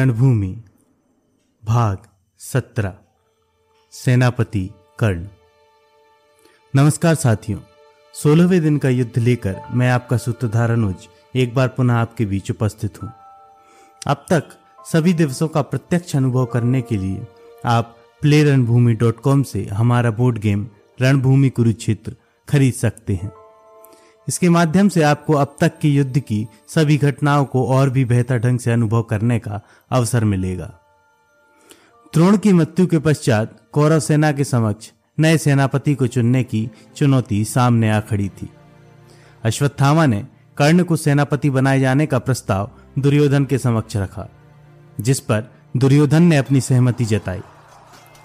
रणभूमि, भाग सत्रह, सेनापति कर्ण। नमस्कार साथियों, सोलहवें दिन का युद्ध लेकर मैं आपका सूत्रधार अनुज एक बार पुनः आपके बीच उपस्थित हूँ। अब तक सभी दिवसों का प्रत्यक्ष अनुभव करने के लिए आप प्ले रणभूमि डॉट कॉम से हमारा बोर्ड गेम रणभूमि कुरुक्षेत्र खरीद सकते हैं। इसके माध्यम से आपको अब तक के युद्ध की सभी घटनाओं को और भी बेहतर ढंग से अनुभव करने का अवसर मिलेगा। द्रोण की मृत्यु के पश्चात कौरव सेना के समक्ष नए सेनापति को चुनने की चुनौती सामने आ खड़ी थी। अश्वत्थामा ने कर्ण को सेनापति बनाए जाने का प्रस्ताव दुर्योधन के समक्ष रखा, जिस पर दुर्योधन ने अपनी सहमति जताई।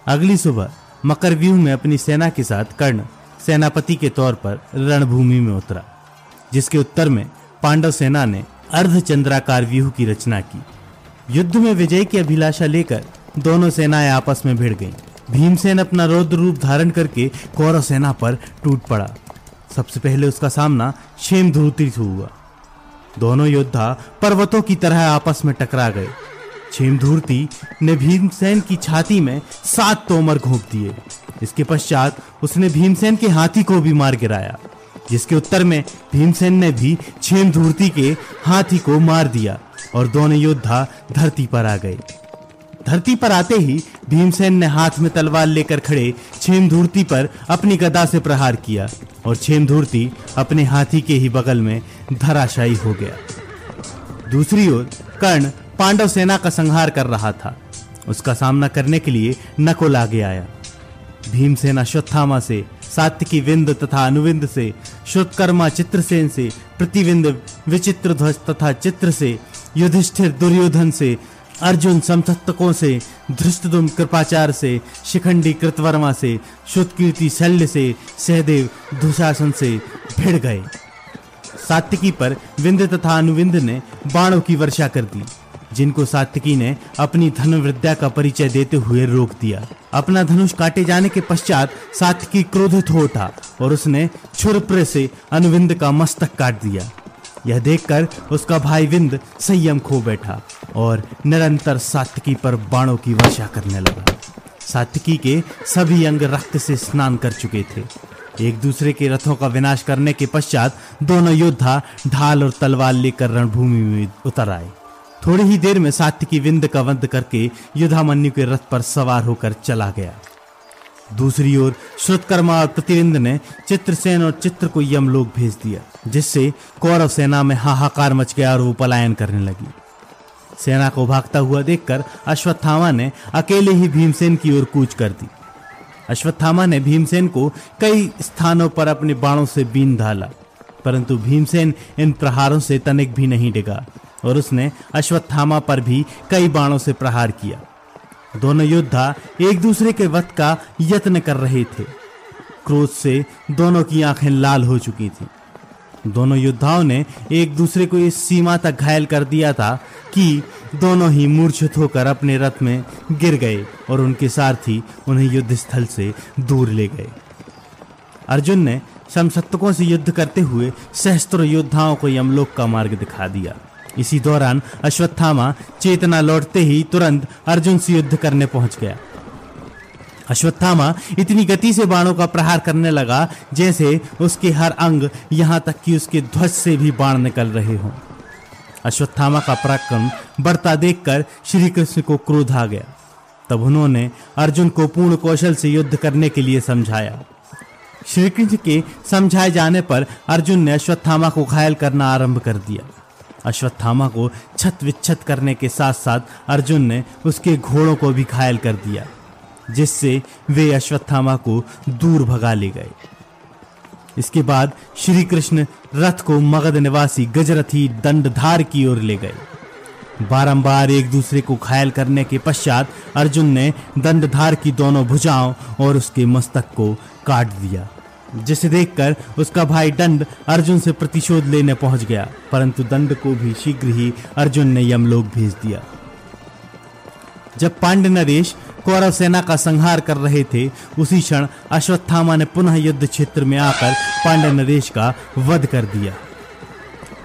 अगली सुबह मकरव्यूह में अपनी सेना के साथ कर्ण सेनापति के तौर पर रणभूमि में उतरा। जिसके उत्तर में पांडव सेना ने अर्धचंद्राकार व्यूह की रचना की। युद्ध में विजय की अभिलाषा लेकर दोनों सेनाएँ आपस में भिड़ गईं। भीमसेन अपना रौद्र रूप धारण करके कौरव सेना पर टूट पड़ा। सबसे पहले उसका सामना क्षेम से हुआ। दोनों योद्धा पर्वतों की तरह आपस में टकरा गए। क्षेमधूर्ति ने भीमसेन की छाती में सात तोमर घोंप दिए। इसके पश्चात उसने भीमसेन के हाथी को भी मार गिराया। जिसके उत्तर में भीमसेन ने भी क्षेमधूर्ति के हाथी को मार दिया और दोनों योद्धा धरती पर आ गए। धरती पर आते ही भीमसेन ने हाथ में तलवार लेकर खड़े छेमधूर्ति पर अपनी गदा से प्रहार किया और छेमधूर्ति अपने हाथी के ही बगल में धराशायी हो गया। दूसरी ओर कर्ण पांडव सेना का संहार कर रहा था। उसका सामना करने के लिए नकुल आगे आया। भीमसेन अश्वत्थामा से सात्विकी विंद तथा अनुविंद से श्रुतकर्मा चित्रसेन से, प्रतिविंद विचित्र ध्वज तथा चित्र से, युधिष्ठिर दुर्योधन से, अर्जुन समतत्कों से धृष्टदुम कृपाचार से, शिखंडी कृतवर्मा से, शुद्धकीर्ति शल्य से, सहदेव दुशासन से भिड़ गए। सात्विकी पर विंद तथा अनुविंद ने बाणों की वर्षा कर दी। जिनको सात्विकी ने अपनी धन विद्या का परिचय देते हुए रोक दिया। अपना धनुष काटे जाने के पश्चात सात्विकी क्रोधित हो उठा और उसने छुरप्र से अनुविंद का मस्तक काट दिया। यह देखकर उसका भाई विंद संयम खो बैठा और निरंतर सात्विकी पर बाणों की वर्षा करने लगा। सात्विकी के सभी अंग रक्त से स्नान कर चुके थे। एक दूसरे के रथों का विनाश करने के पश्चात दोनों योद्धा ढाल और तलवार लेकर रणभूमि में उतर आए। थोड़ी ही देर में सात्विकी विंद का वंद करके युद्धामन्यु के रथ पर सवार होकर चला गया। दूसरी ओर श्रुतकर्मा और प्रतिविंद ने चित्रसेन और चित्र को यमलोक भेज दिया, जिससे कौरव सेना में हाहाकार मच गया और वो पलायन करने लगी। सेना को भागता हुआ देखकर अश्वत्थामा ने अकेले ही भीमसेन की ओर कूच कर दी। अश्वत्थामा ने भीमसेन को कई स्थानों पर अपने बाणों से बीन ढाला, परंतु भीमसेन इन प्रहारों से तनिक भी नहीं डिगा। और उसने अश्वत्थामा पर भी कई बाणों से प्रहार किया। दोनों योद्धा एक दूसरे के वध का यत्न कर रहे थे। क्रोध से दोनों की आँखें लाल हो चुकी थी। दोनों योद्धाओं ने एक दूसरे को इस सीमा तक घायल कर दिया था कि दोनों ही मूर्छित होकर अपने रथ में गिर गए और उनके सारथी उन्हें युद्ध स्थल से दूर ले गए। अर्जुन ने समशक्तकों से युद्ध करते हुए सहस्त्र योद्धाओं को यमलोक का मार्ग दिखा दिया। इसी दौरान अश्वत्थामा चेतना लौटते ही तुरंत अर्जुन से युद्ध करने पहुँच गया। अश्वत्थामा इतनी गति से बाणों का प्रहार करने लगा जैसे उसके हर अंग यहाँ तक कि उसके ध्वज से भी बाण निकल रहे हों। अश्वत्थामा का पराक्रम बढ़ता देखकर श्री कृष्ण को क्रोध आ गया। तब उन्होंने अर्जुन को पूर्ण कौशल से युद्ध करने के लिए समझाया। श्री कृष्ण के समझाए जाने पर अर्जुन ने अश्वत्थामा को घायल करना आरंभ कर दिया। अश्वत्थामा को छत विच्छत करने के साथ साथ अर्जुन ने उसके घोड़ों को भी घायल कर दिया, जिससे वे अश्वत्थामा को दूर भगा ले गए। इसके बाद श्री कृष्ण रथ को मगध निवासी गजरथी दंडधार की ओर ले गए। बारंबार एक दूसरे को घायल करने के पश्चात अर्जुन ने दंडधार की दोनों भुजाओं और उसके मस्तक को काट दिया। जिसे देखकर उसका भाई दंड अर्जुन से प्रतिशोध लेने पहुँच गया। परंतु दंड को भी शीघ्र ही अर्जुन ने यमलोक भेज दिया। जब पांड्य नरेश कौरव सेना का संहार कर रहे थे, उसी क्षण अश्वत्थामा ने पुनः युद्ध क्षेत्र में आकर पांड्य नरेश का वध कर दिया।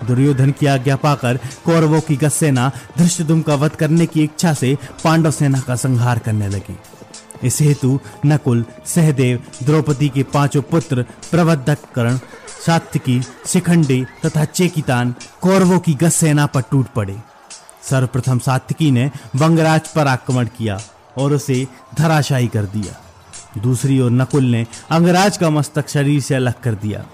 दुर्योधन की आज्ञा पाकर कौरवों की गस सेना धृष्टदुम का वध करने की इच्छा से पांडव सेना का संहार करने लगी। इस हेतु नकुल, सहदेव, द्रौपदी के पाँचों पुत्र प्रबद्धक कर्ण सात्विकी, शिखंडी तथा चेकितान कौरवों की गस सेना पर टूट पड़े। सर्वप्रथम सात्विकी ने वंगराज पर आक्रमण किया और उसे धराशायी कर दिया। दूसरी ओर नकुल ने अंगराज का मस्तक शरीर से अलग कर दिया।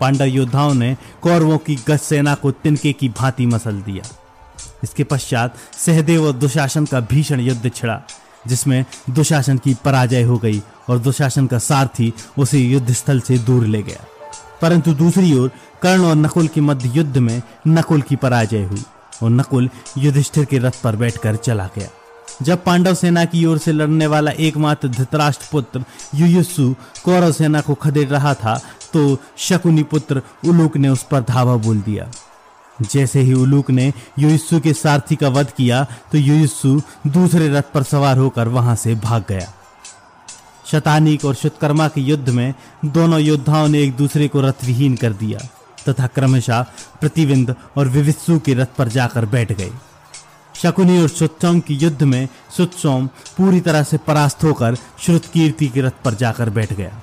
पांडव योद्धाओं ने कौरवों की गज सेना को तिनके की भांति मसल दिया। इसके पश्चात सहदेव और दुशासन का भीषण युद्ध छिड़ा। जिसमें दुशासन की पराजय हो गई और दुशासन का सारथी उसे युद्ध स्थल से दूर ले गया। परंतु दूसरी ओर कर्ण और नकुल के मध्य युद्ध में नकुल की पराजय हुई और नकुल युधिष्ठिर के रथ पर बैठकर चला गया। जब पांडव सेना की ओर से लड़ने वाला एकमात्र धृतराष्ट्र पुत्र युयुस्सु कौरव सेना को खदेड़ रहा था तो शकुनी पुत्र उलूक ने उस पर धावा बोल दिया। जैसे ही उलूक ने युयुस्सु के सारथी का वध किया तो युयुस्सु दूसरे रथ पर सवार होकर वहाँ से भाग गया। शतानिक और शुतकर्मा के युद्ध में दोनों योद्धाओं ने एक दूसरे को रथविहीन कर दिया, तथा क्रमशः प्रतिविंद और विवित्सु के रथ पर जाकर बैठ गए। शकुनी और सुत्सोम के युद्ध में सुत्सोम पूरी तरह से परास्त होकर श्रुतकीर्ति के रथ पर जाकर बैठ गया।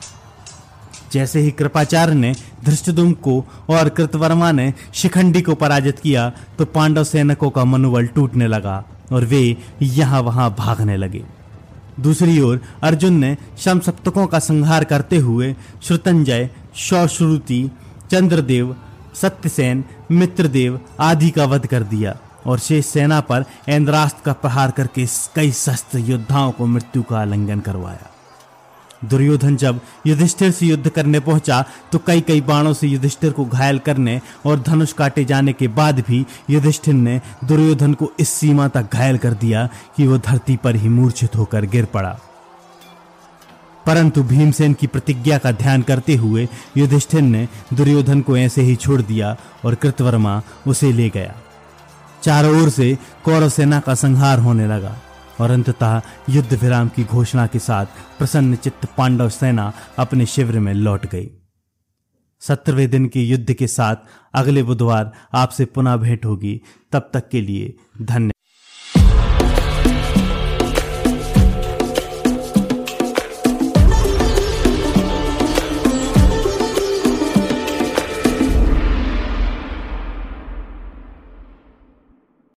जैसे ही कृपाचार्य ने धृष्टदुम को और कृतवर्मा ने शिखंडी को पराजित किया तो पांडव सैनिकों का मनोबल टूटने लगा और वे यहाँ वहाँ भागने लगे। दूसरी ओर अर्जुन ने शम सप्तकों का संहार करते हुए श्रुतंजय शौश्रुति चंद्रदेव, सत्यसेन, मित्रदेव आदि का वध कर दिया और शेष सेना पर इंद्रास्त्र का प्रहार करके कई शस्त्र योद्धाओं को मृत्यु का आलिंगन करवाया। दुर्योधन जब युधिष्ठिर से युद्ध करने पहुँचा तो कई कई बाणों से युधिष्ठिर को घायल करने और धनुष काटे जाने के बाद भी युधिष्ठिर ने दुर्योधन को इस सीमा तक घायल कर दिया कि वह धरती पर ही मूर्छित होकर गिर पड़ा। परंतु भीमसेन की प्रतिज्ञा का ध्यान करते हुए युधिष्ठिर ने दुर्योधन को ऐसे ही छोड़ दिया और कृतवर्मा उसे ले गया। चारों ओर से कौरव सेना का संहार होने लगा। और अंततः युद्ध विराम की घोषणा के साथ प्रसन्न चित्त पांडव सेना अपने शिविर में लौट गई। सत्रहवें दिन के युद्ध के साथ अगले बुधवार आपसे पुनः भेंट होगी। तब तक के लिए धन्यवाद